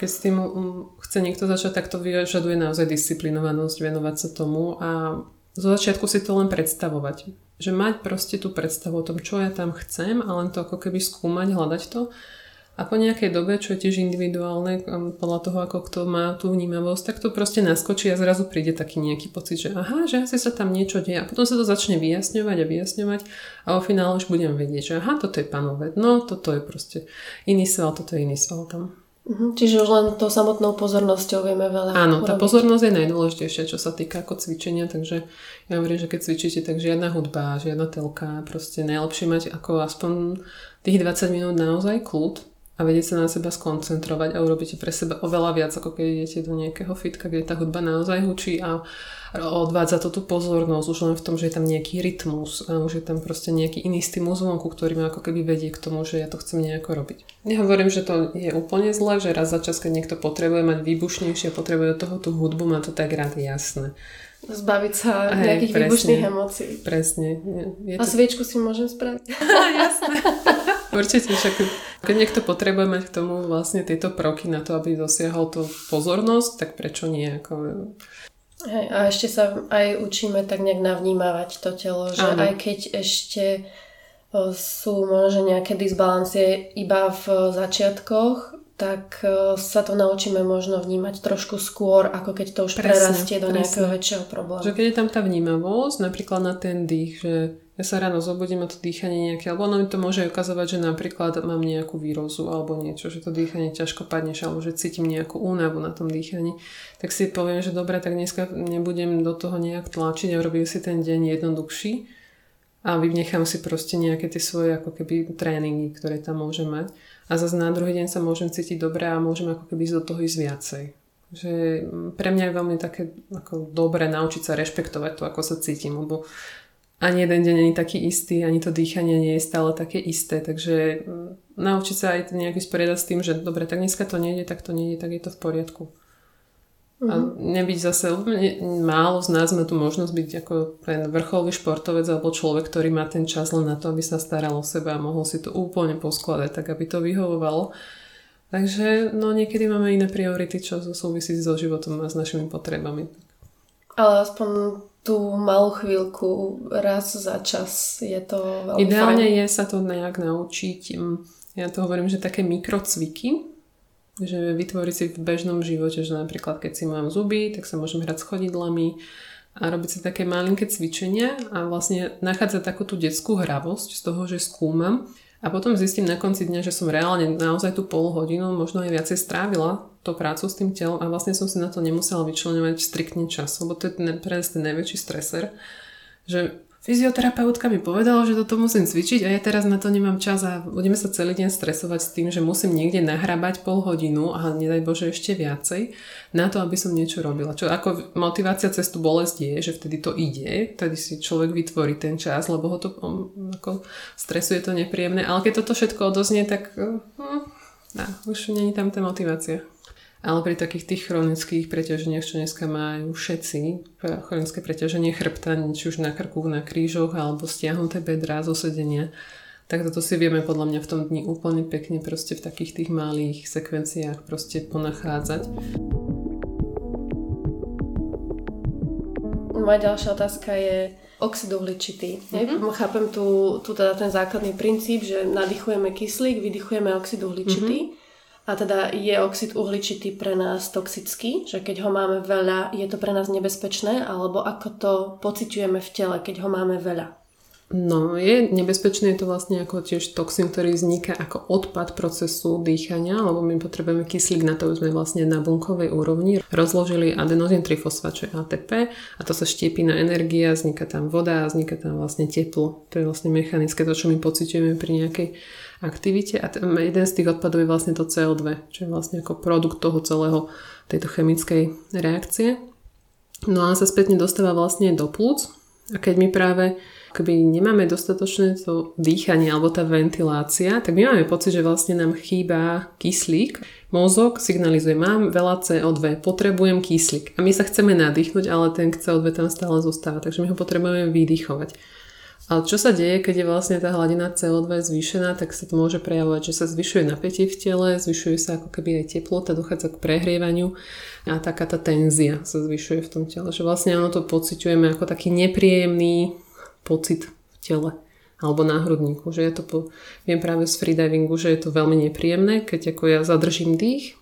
keď s tým mm, chce niekto začať, tak to vyžaduje naozaj disciplinovanosť, venovať sa tomu a zo začiatku si to len predstavovať že mať proste tú predstavu o tom, čo ja tam chcem a len to ako keby skúmať, hľadať to. A po nejakej dobe, čo je tiež individuálne, um, podľa toho, ako kto má tú vnímavosť, tak to proste naskočí a zrazu príde taký nejaký pocit, že aha, že asi sa tam niečo deje. A potom sa to začne vyjasňovať a vyjasňovať a o finále už budem vedieť, že aha, toto je panové dno, toto je proste iný sval, toto je iný sval tam. Mhm, čiže už len tou samotnou pozornosťou vieme veľa Áno, urobiť. tá pozornosť je najdôležitejšia, čo sa týka ako cvičenia, takže ja hovorím, že keď cvičíte, tak žiadna hudba, žiadna telka, proste najlepšie mať ako aspoň tých 20 minút naozaj kľud a vedieť sa na seba skoncentrovať a urobíte pre seba oveľa viac, ako keď idete do nejakého fitka, kde tá hudba naozaj hučí a odvádza to tú pozornosť už len v tom, že je tam nejaký rytmus už je tam proste nejaký iný stimul zvonku, ktorý ma ako keby vedie k tomu, že ja to chcem nejako robiť. Nehovorím, že to je úplne zle, že raz za čas, keď niekto potrebuje mať výbušnejšie, potrebuje do toho tú hudbu, má to tak rád jasné. Zbaviť sa Hej, nejakých presne, výbušných emócií. Presne. Je to... A sviečku si môžem spraviť? [laughs] [laughs] Jasné. Určite, však keď niekto potrebuje mať k tomu vlastne tieto proky na to, aby dosiahol tú pozornosť, tak prečo nie? Ako... Hej, a ešte sa aj učíme tak nejak navnímavať to telo, že Áno. aj keď ešte sú možno nejaké disbalancie iba v začiatkoch, tak sa to naučíme možno vnímať trošku skôr, ako keď to už presne, prerastie do presne. nejakého väčšieho problému. Že keď je tam tá vnímavosť, napríklad na ten dých, že ja sa ráno zobudím a to dýchanie nejaké, alebo ono mi to môže ukazovať, že napríklad mám nejakú výrozu alebo niečo, že to dýchanie ťažko padneš alebo že cítim nejakú únavu na tom dýchaní, tak si poviem, že dobre, tak dneska nebudem do toho nejak tlačiť a robím si ten deň jednoduchší a vynechám si proste nejaké tie svoje ako keby tréningy, ktoré tam môžem mať. A zase na druhý deň sa môžem cítiť dobre a môžem ako keby do toho ísť viacej. Že pre mňa je veľmi také ako dobré naučiť sa rešpektovať to, ako sa cítim, lebo ani jeden deň není taký istý, ani to dýchanie nie je stále také isté, takže mm, naučiť sa aj nejak vysporiadať s tým, že dobre, tak dneska to nejde, tak to nejde, tak je to v poriadku. Mm-hmm. A mhm. nebyť zase, ne, málo z nás má tu možnosť byť ako ten vrcholový športovec alebo človek, ktorý má ten čas len na to, aby sa staral o seba a mohol si to úplne poskladať, tak aby to vyhovovalo. Takže no niekedy máme iné priority, čo súvisí so životom a s našimi potrebami. Ale aspoň tú malú chvíľku raz za čas je to veľmi Ideálne fajn. je sa to nejak naučiť. Mm, ja to hovorím, že také mikrocviky, že vytvoriť si v bežnom živote, že napríklad keď si mám zuby, tak sa môžem hrať s chodidlami a robiť si také malinké cvičenia a vlastne nachádzať takú tú detskú hravosť z toho, že skúmam a potom zistím na konci dňa, že som reálne naozaj tú pol hodinu, možno aj viacej strávila to prácu s tým telom a vlastne som si na to nemusela vyčlenovať striktne čas, lebo to je ten, pre nás ten najväčší streser, že fyzioterapeutka mi povedala, že toto musím cvičiť a ja teraz na to nemám čas a budeme sa celý deň stresovať s tým, že musím niekde nahrabať pol hodinu a nedaj Bože ešte viacej na to, aby som niečo robila. Čo ako motivácia cez tú bolesť je, že vtedy to ide, vtedy si človek vytvorí ten čas, lebo ho to ako stresuje to nepríjemné, ale keď toto všetko odoznie, tak hm, no, už není tam tá motivácia. Ale pri takých tých chronických preťaženiach, čo dneska majú všetci, chronické preťaženie chrbta, či už na krku, na krížoch, alebo stiahnuté bedrá zo sedenia, tak toto si vieme podľa mňa v tom dni úplne pekne proste v takých tých malých sekvenciách proste ponachádzať. Moja ďalšia otázka je oxid uhličitý. Mm-hmm. Chápem tu, tu teda ten základný princíp, že nadýchujeme kyslík, vydychujeme oxid uhličitý. Mm-hmm. A teda je oxid uhličitý pre nás toxický, že keď ho máme veľa, je to pre nás nebezpečné, alebo ako to pociťujeme v tele, keď ho máme veľa? No, je nebezpečné, je to vlastne ako tiež toxín, ktorý vzniká ako odpad procesu dýchania, lebo my potrebujeme kyslík na to, aby sme vlastne na bunkovej úrovni rozložili adenozín trifosfát, čo je ATP a to sa štiepí na energia, vzniká tam voda a vzniká tam vlastne teplo. To je vlastne mechanické, to, čo my pociťujeme pri nejakej aktivite a jeden z tých odpadov je vlastne to CO2, čo je vlastne ako produkt toho celého tejto chemickej reakcie. No a sa spätne dostáva vlastne do plúc a keď my práve keby nemáme dostatočné to dýchanie alebo tá ventilácia, tak my máme pocit, že vlastne nám chýba kyslík. Mozog signalizuje, mám veľa CO2, potrebujem kyslík. A my sa chceme nadýchnuť, ale ten CO2 tam stále zostáva, takže my ho potrebujeme vydýchovať. Ale čo sa deje, keď je vlastne tá hladina CO2 zvýšená, tak sa to môže prejavovať, že sa zvyšuje napätie v tele, zvyšuje sa ako keby aj teplota, dochádza k prehrievaniu a taká tá tenzia sa zvyšuje v tom tele. Že vlastne ono to pociťujeme ako taký nepríjemný pocit v tele alebo na hrudníku. Že ja to po, viem práve z freedivingu, že je to veľmi nepríjemné, keď ako ja zadržím dých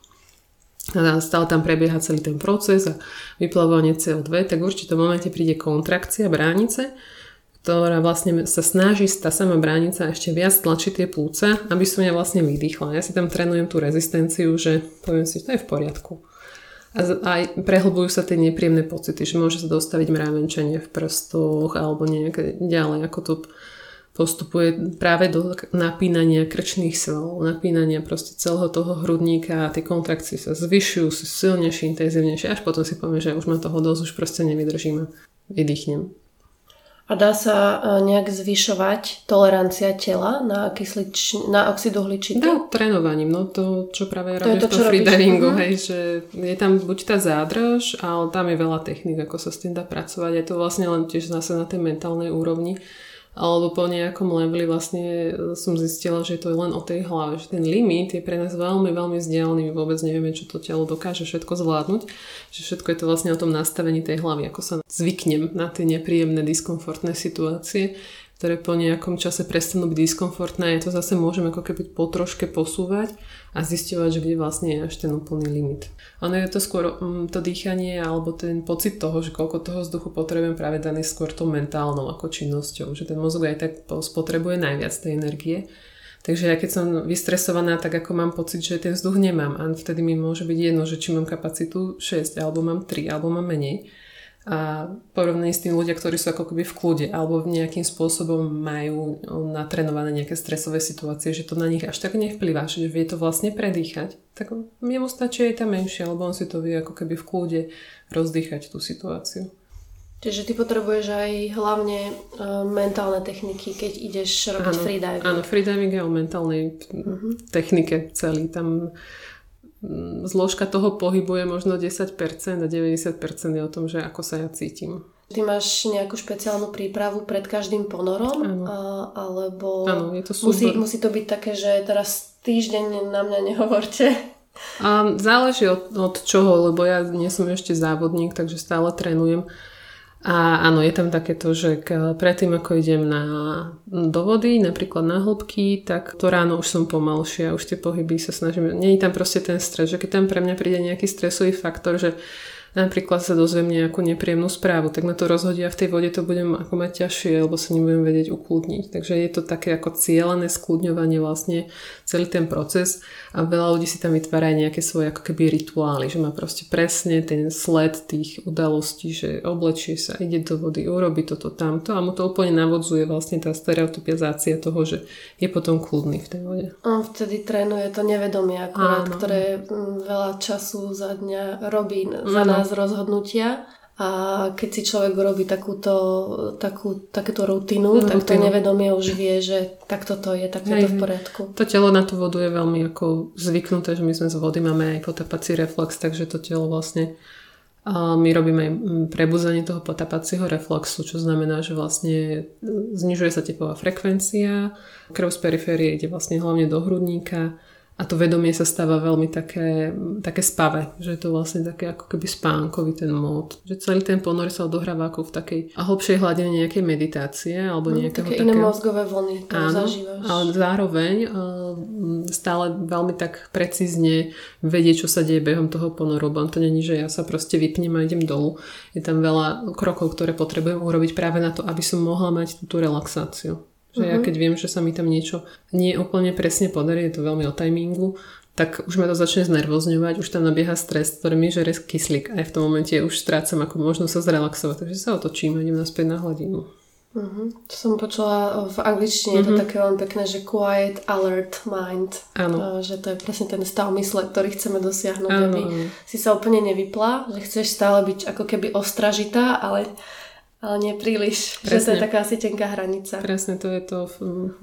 a stále tam prebieha celý ten proces a vyplavovanie CO2, tak v určitom momente príde kontrakcia bránice ktorá vlastne sa snaží tá sama bránica ešte viac tlačiť tie plúca, aby som ja vlastne vydýchla. Ja si tam trénujem tú rezistenciu, že poviem si, to je v poriadku. A aj prehlbujú sa tie nepríjemné pocity, že môže sa dostaviť mravenčenie v prstoch alebo nejaké ďalej, ako to postupuje práve do napínania krčných svalov, napínania proste celého toho hrudníka a tie kontrakcie sa zvyšujú, sú silnejšie, intenzívnejšie, až potom si poviem, že už ma toho dosť, už proste nevydržím a vydýchnem. A dá sa e, nejak zvyšovať tolerancia tela na, kyslič, na oxid uhličitý? Dá, trénovaním. No to, čo práve robím to, v tom freedivingu, uh-huh. hej, že je tam buď tá zádrž, ale tam je veľa technik, ako sa s tým dá pracovať. Je to vlastne len tiež zase na tej mentálnej úrovni alebo po nejakom leveli vlastne som zistila, že to je len o tej hlave, že ten limit je pre nás veľmi, veľmi vzdialený, my vôbec nevieme, čo to telo dokáže všetko zvládnuť, že všetko je to vlastne o tom nastavení tej hlavy, ako sa zvyknem na tie nepríjemné, diskomfortné situácie ktoré po nejakom čase prestanú byť diskomfortné, to zase môžeme ako keby po troške posúvať a zistovať, že kde vlastne je až ten úplný limit. Ono je to skôr um, to dýchanie alebo ten pocit toho, že koľko toho vzduchu potrebujem práve daný skôr tou mentálnou ako činnosťou, že ten mozog aj tak spotrebuje najviac tej energie. Takže ja keď som vystresovaná, tak ako mám pocit, že ten vzduch nemám a vtedy mi môže byť jedno, že či mám kapacitu 6, alebo mám 3, alebo mám menej a porovnaní s tým ľudia, ktorí sú ako keby v kľude alebo nejakým spôsobom majú natrenované nejaké stresové situácie, že to na nich až tak nevplyvá, že vie to vlastne predýchať, tak jemu stačí aj tá menšia, lebo on si to vie ako keby v kľude rozdýchať tú situáciu. Čiže ty potrebuješ aj hlavne uh, mentálne techniky, keď ideš robiť áno, freediving. Áno, freediving je o mentálnej uh-huh. technike celý. Tam zložka toho pohybu je možno 10% a 90% je o tom, že ako sa ja cítim. Ty máš nejakú špeciálnu prípravu pred každým ponorom? Áno. A, alebo Áno, je to musí, musí to byť také, že teraz týždeň na mňa nehovorte? A záleží od, od čoho, lebo ja nie som ešte závodník, takže stále trénujem. A áno, je tam takéto, že predtým ako idem na, do vody, napríklad na hĺbky, tak to ráno už som pomalšia, už tie pohyby sa snažím, je tam proste ten stres, že keď tam pre mňa príde nejaký stresový faktor, že napríklad sa dozviem nejakú nepríjemnú správu, tak ma to rozhodí a v tej vode to budem ako mať ťažšie, lebo sa nebudem vedieť ukludniť. Takže je to také ako cieľané skľudňovanie vlastne celý ten proces a veľa ľudí si tam vytvára aj nejaké svoje ako keby rituály, že má proste presne ten sled tých udalostí, že oblečie sa, ide do vody, urobi toto, tamto a mu to úplne navodzuje vlastne tá stereotypizácia toho, že je potom kľudný v tej vode. On vtedy trénuje to nevedomie akurát, Áno. ktoré mm, veľa času za dňa robí za nás z rozhodnutia. A keď si človek robí takúto, takú, takéto rutinu, no, tak to nevedomie už vie, že takto to je, tak je to v poriadku. To telo na tú vodu je veľmi ako zvyknuté, že my sme z vody máme aj potapací reflex, takže to telo vlastne my robíme aj prebuzanie toho potapacieho reflexu, čo znamená, že vlastne znižuje sa tepová frekvencia, krv z periférie ide vlastne hlavne do hrudníka, a to vedomie sa stáva veľmi také, také spave, že je to vlastne také ako keby spánkový ten mód. Že celý ten ponor sa odohráva ako v takej a hlbšej hladine nejakej meditácie alebo nejakého také iné mozgové vlny to áno, zažívaš. ale zároveň uh, stále veľmi tak precízne vedieť, čo sa deje behom toho ponoru, lebo to není, že ja sa proste vypnem a idem dolu. Je tam veľa krokov, ktoré potrebujem urobiť práve na to, aby som mohla mať túto relaxáciu. Že uh-huh. ja mhm. keď viem, že sa mi tam niečo nie úplne presne podarí, je to veľmi o timingu, tak už ma to začne znervozňovať, už tam nabieha stres, ktorý mi žere kyslík. Aj v tom momente už strácam ako možnosť sa zrelaxovať, takže sa otočím a idem naspäť na hladinu. Uh-huh. To som počula v angličtine, uh-huh. je to také veľmi pekné, že quiet, alert mind. Áno. že to je presne ten stav mysle, ktorý chceme dosiahnuť, ano, aby si sa úplne nevypla, že chceš stále byť ako keby ostražitá, ale ale nie príliš, Presne. že to je taká asi tenká hranica. Presne, to je to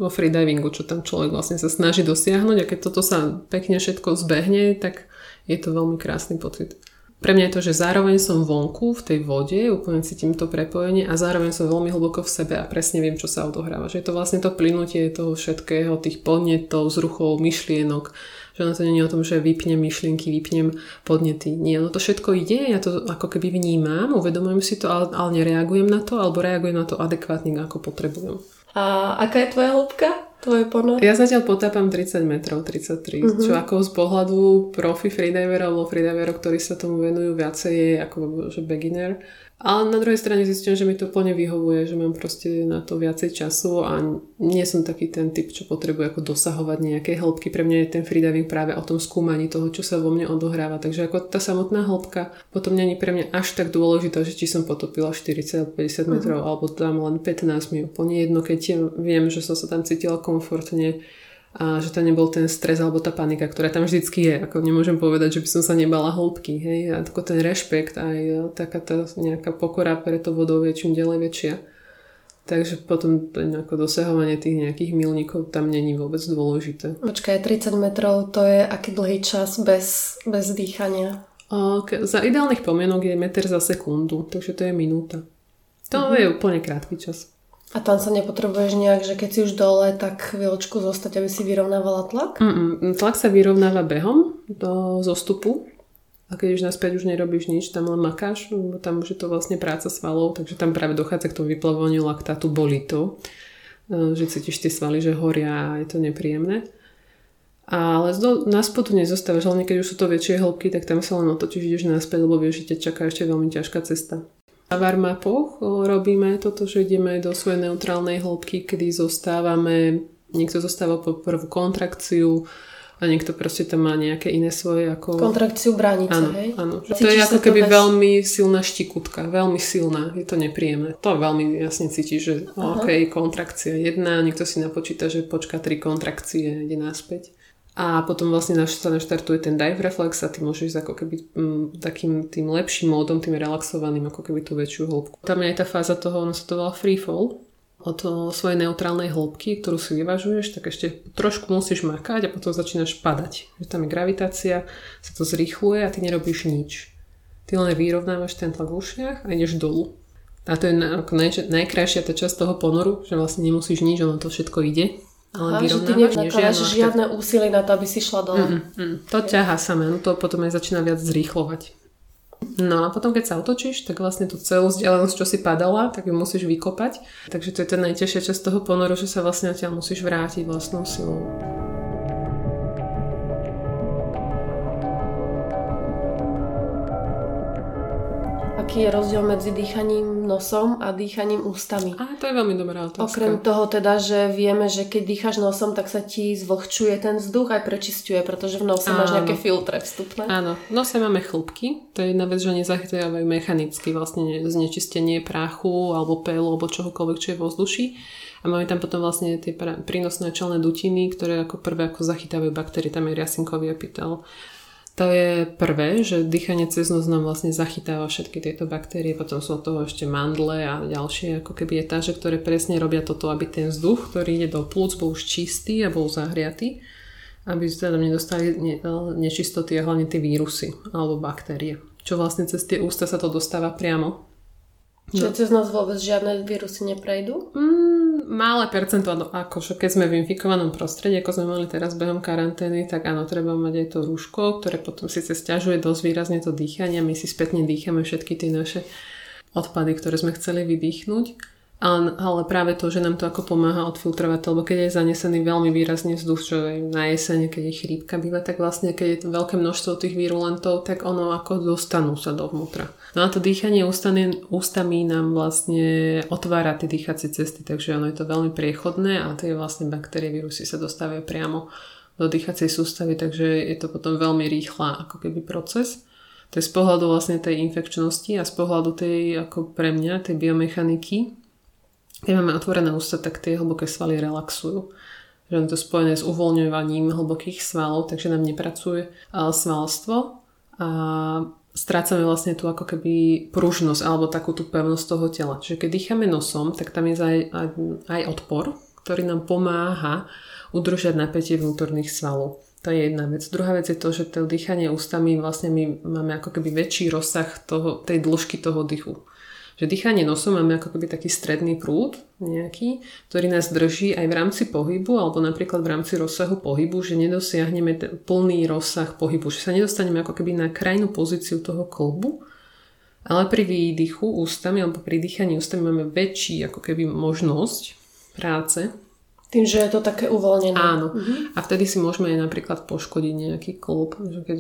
vo freedivingu, čo tam človek vlastne sa snaží dosiahnuť a keď toto sa pekne všetko zbehne, tak je to veľmi krásny pocit. Pre mňa je to, že zároveň som vonku v tej vode, úplne cítim to prepojenie a zároveň som veľmi hlboko v sebe a presne viem, čo sa odohráva. Že je to vlastne to plynutie toho všetkého, tých podnetov, zruchov, myšlienok, že ono to je o tom, že vypnem myšlienky, vypnem podnety. Nie, ono to všetko ide, ja to ako keby vnímam, uvedomujem si to, ale, ale nereagujem na to, alebo reagujem na to adekvátne, ako potrebujem. A aká je tvoja hĺbka? Tvoje ponor? Ja zatiaľ potápam 30 metrov, 33, uh-huh. čo ako z pohľadu profi freediverov alebo freediverov, ktorí sa tomu venujú viacej, je ako že beginner. Ale na druhej strane zistím, že mi to plne vyhovuje, že mám proste na to viacej času a nie som taký ten typ, čo potrebuje ako dosahovať nejaké hĺbky. Pre mňa je ten freediving práve o tom skúmaní toho, čo sa vo mne odohráva. Takže ako tá samotná hĺbka potom není pre mňa až tak dôležitá, že či som potopila 40 50 metrov uh-huh. alebo tam len 15 mi úplne jedno, keď viem, že som sa tam cítila komfortne a že to nebol ten stres alebo tá panika, ktorá tam vždycky je. Ako nemôžem povedať, že by som sa nebala hĺbky. Hej? A tako ten rešpekt aj e, taká tá nejaká pokora pre to vodou je čím ďalej väčšia. Takže potom to ako dosahovanie tých nejakých milníkov tam není vôbec dôležité. Počkaj, 30 metrov to je aký dlhý čas bez, bez dýchania? Okay. Za ideálnych pomienok je meter za sekundu, takže to je minúta. To mm-hmm. je úplne krátky čas. A tam sa nepotrebuješ nejak, že keď si už dole, tak chvíľočku zostať, aby si vyrovnávala tlak? Mm-mm. Tlak sa vyrovnáva behom do zostupu. A keď už naspäť už nerobíš nič, tam len makáš, tam už je to vlastne práca svalov, takže tam práve dochádza k tomu vyplavovaniu laktátu, boli to, e, že cítiš tie svaly, že horia a je to nepríjemné. Ale do, na spodu nezostávaš, hlavne keď už sú to väčšie hĺbky, tak tam sa len otočíš, ideš naspäť, lebo vieš, že ťa čaká ešte veľmi ťažká cesta. Na warmapoch robíme toto, že ideme do svojej neutrálnej hĺbky, kedy zostávame, niekto zostáva po prvú kontrakciu, a niekto proste tam má nejaké iné svoje ako... Kontrakciu bránice, áno, hej? Áno, to je ako keby bez... veľmi silná štikutka, veľmi silná, je to nepríjemné. To veľmi jasne cítiš, že Aha. ok, kontrakcia jedna, niekto si napočíta, že počká tri kontrakcie, ide naspäť. A potom vlastne sa naštartuje ten dive reflex a ty môžeš ako keby mm, takým tým lepším módom, tým relaxovaným, ako keby tú väčšiu hĺbku. Tam je aj tá fáza toho, ono sa to volá free fall, od svojej neutrálnej hĺbky, ktorú si vyvažuješ, tak ešte trošku musíš makať a potom začínaš padať. Že tam je gravitácia, sa to zrýchluje a ty nerobíš nič. Ty len vyrovnávaš ten tlak v ušiach a ideš dolu. A to je ako naj, najkrajšia tá časť toho ponoru, že vlastne nemusíš nič, ono to všetko ide ale že ty nevynakladáš žiadne úsilie na to, aby si šla dole. Mm, mm, to ťaha samé, no to potom aj začína viac zrýchlovať. No a potom, keď sa otočíš, tak vlastne tú celú vzdialenosť, čo si padala, tak ju musíš vykopať. Takže to je ten najťažšia časť toho ponoru, že sa vlastne ťa musíš vrátiť vlastnou silou. Aký je rozdiel medzi dýchaním nosom a dýchaním ústami. A to je veľmi dobrá otázka. Okrem toho teda, že vieme, že keď dýcháš nosom, tak sa ti zvlhčuje ten vzduch aj prečistuje, pretože v nose Áno. máš nejaké filtre vstupné. Áno, v nose máme chlopky, to je jedna vec, že nezachytávajú mechanicky vlastne znečistenie prachu alebo pelu alebo čohokoľvek, čo je vo vzduši. A máme tam potom vlastne tie prínosné čelné dutiny, ktoré ako prvé ako zachytávajú baktérie, tam je riasinkový epitel to je prvé, že dýchanie cez nos nám vlastne zachytáva všetky tieto baktérie, potom sú od toho ešte mandle a ďalšie ako keby etáže, ktoré presne robia toto, aby ten vzduch, ktorý ide do plúc, bol už čistý a bol zahriatý, aby tam nedostali ne, nečistoty a hlavne tie vírusy alebo baktérie. Čo vlastne cez tie ústa sa to dostáva priamo. Čiže no. cez nás vôbec žiadne vírusy neprejdú? Mm, malé percento, no ako keď sme v infikovanom prostredí, ako sme mali teraz behom karantény, tak áno, treba mať aj to rúško, ktoré potom síce stiažuje dosť výrazne to dýchanie, my si spätne dýchame všetky tie naše odpady, ktoré sme chceli vydýchnuť. Ale, práve to, že nám to ako pomáha odfiltrovať, lebo keď je zanesený veľmi výrazne vzduch, čo je na jesene, keď je chrípka býva, tak vlastne keď je to veľké množstvo tých virulentov, tak ono ako dostanú sa dovnútra. No a to dýchanie ústami, ústami nám vlastne otvára tie dýchacie cesty, takže ono je to veľmi priechodné a tie vlastne baktérie, vírusy sa dostávajú priamo do dýchacej sústavy, takže je to potom veľmi rýchla ako keby proces. To je z pohľadu vlastne tej infekčnosti a z pohľadu tej, ako pre mňa, tej biomechaniky, keď máme otvorené ústa, tak tie hlboké svaly relaxujú. Že je to spojené s uvoľňovaním hlbokých svalov, takže nám nepracuje svalstvo a strácame vlastne tú ako keby pružnosť alebo takú tú pevnosť toho tela. Čiže keď dýchame nosom, tak tam je aj, aj odpor, ktorý nám pomáha udržať napätie vnútorných svalov. To je jedna vec. Druhá vec je to, že to dýchanie ústami vlastne my máme ako keby väčší rozsah toho, tej dĺžky toho dychu že dýchanie nosom máme ako keby taký stredný prúd nejaký, ktorý nás drží aj v rámci pohybu alebo napríklad v rámci rozsahu pohybu, že nedosiahneme ten plný rozsah pohybu, že sa nedostaneme ako keby na krajnú pozíciu toho kolbu, ale pri výdychu ústami alebo pri dýchaní ústami máme väčší ako keby možnosť práce. Tým, že je to také uvoľnené. Áno. Mhm. A vtedy si môžeme aj napríklad poškodiť nejaký klub, že keď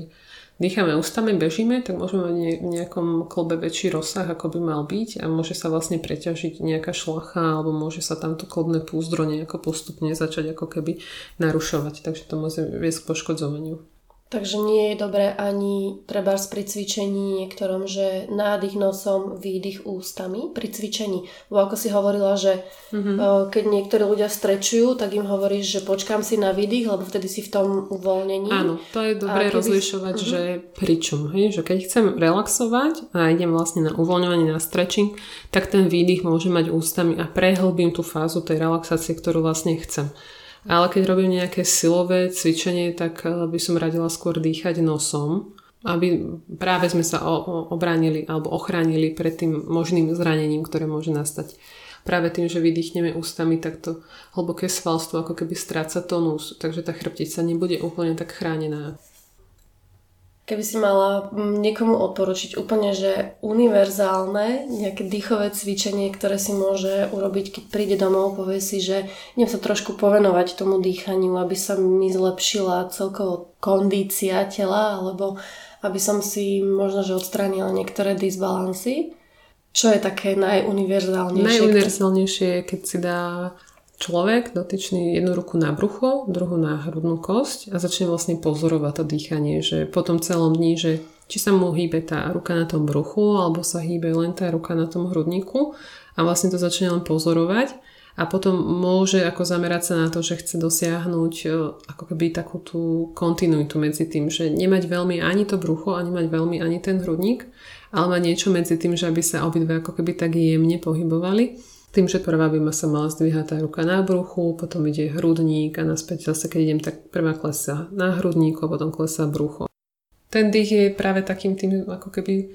dýchame ústami, bežíme, tak môžeme mať v nejakom klbe väčší rozsah, ako by mal byť a môže sa vlastne preťažiť nejaká šlacha alebo môže sa tamto klbné púzdro nejako postupne začať ako keby narušovať, takže to môže viesť k poškodzovaniu. Takže nie je dobré ani treba pri cvičení niektorom, že nádych nosom, výdych ústami pri cvičení. Bo ako si hovorila, že mm-hmm. keď niektorí ľudia strečujú, tak im hovoríš, že počkám si na výdych, lebo vtedy si v tom uvoľnení. Áno, to je dobré keby... rozlišovať, mm-hmm. že pričom. Hej? Že keď chcem relaxovať a idem vlastne na uvoľňovanie, na stretching, tak ten výdych môže mať ústami a prehlbím tú fázu tej relaxácie, ktorú vlastne chcem. Ale keď robím nejaké silové cvičenie, tak eh, by som radila skôr dýchať nosom, aby práve sme sa obránili alebo ochránili pred tým možným zranením, ktoré môže nastať. Práve tým, že vydýchneme ústami, tak to hlboké svalstvo ako keby stráca tonus, takže tá chrbtica nebude úplne tak chránená. Keby si mala mm, niekomu odporučiť úplne, že univerzálne nejaké dýchové cvičenie, ktoré si môže urobiť, keď príde domov, povie si, že idem sa trošku povenovať tomu dýchaniu, aby sa mi zlepšila celkovo kondícia tela, alebo aby som si možno, že odstránila niektoré disbalansy. Čo je také najuniverzálnejšie? Najuniverzálnejšie je, keď si dá človek dotyčný jednu ruku na brucho, druhú na hrudnú kosť a začne vlastne pozorovať to dýchanie, že po tom celom dni, že či sa mu hýbe tá ruka na tom bruchu alebo sa hýbe len tá ruka na tom hrudníku a vlastne to začne len pozorovať a potom môže ako zamerať sa na to, že chce dosiahnuť e, ako keby takú tú kontinuitu medzi tým, že nemať veľmi ani to brucho, ani mať veľmi ani ten hrudník, ale mať niečo medzi tým, že aby sa obidve ako keby tak jemne pohybovali tým, že prvá by ma sa mala zdvíhať tá ruka na bruchu, potom ide hrudník a naspäť zase keď idem, tak prvá klesa na hrudníku, potom klesa brucho. Ten dých je práve takým tým ako keby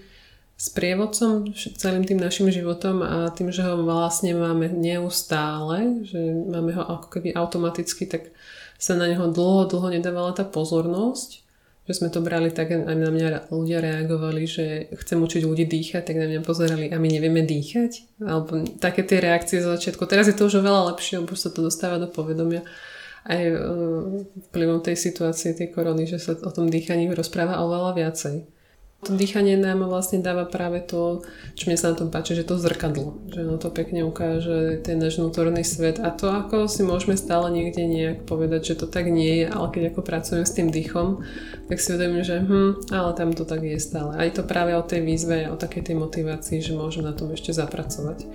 sprievodcom celým tým našim životom a tým, že ho vlastne máme neustále, že máme ho ako keby automaticky, tak sa na neho dlho, dlho nedávala tá pozornosť že sme to brali tak, aj na mňa ľudia reagovali, že chcem učiť ľudí dýchať, tak na mňa pozerali a my nevieme dýchať. Alebo také tie reakcie za začiatku. Teraz je to už oveľa lepšie, lebo sa to dostáva do povedomia aj e, vplyvom tej situácie, tej korony, že sa o tom dýchaní rozpráva oveľa viacej. To dýchanie nám vlastne dáva práve to, čo mne sa na tom páči, že to zrkadlo. Že ono to pekne ukáže ten náš vnútorný svet a to ako si môžeme stále niekde nejak povedať, že to tak nie je, ale keď ako pracujem s tým dýchom, tak si uvedomím, že hm, ale tam to tak je stále. A je to práve o tej výzve, o takej tej motivácii, že môžem na tom ešte zapracovať.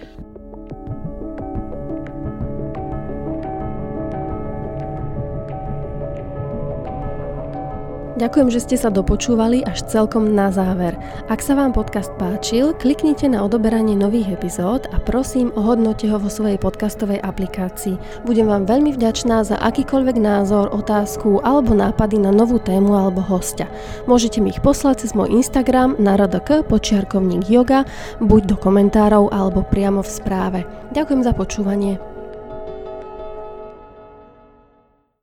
Ďakujem, že ste sa dopočúvali až celkom na záver. Ak sa vám podcast páčil, kliknite na odoberanie nových epizód a prosím ohodnote ho vo svojej podcastovej aplikácii. Budem vám veľmi vďačná za akýkoľvek názor, otázku alebo nápady na novú tému alebo hostia. Môžete mi ich poslať cez môj Instagram na rdk počiarkovník yoga, buď do komentárov alebo priamo v správe. Ďakujem za počúvanie.